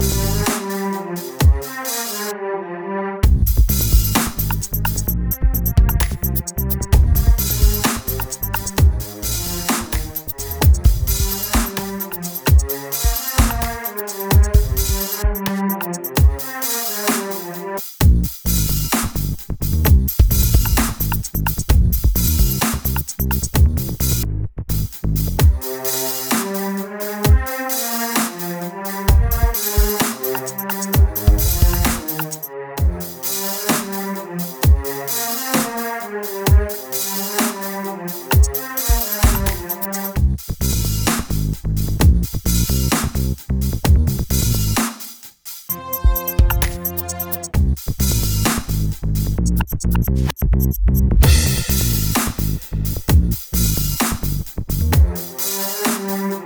Bye. Thank you.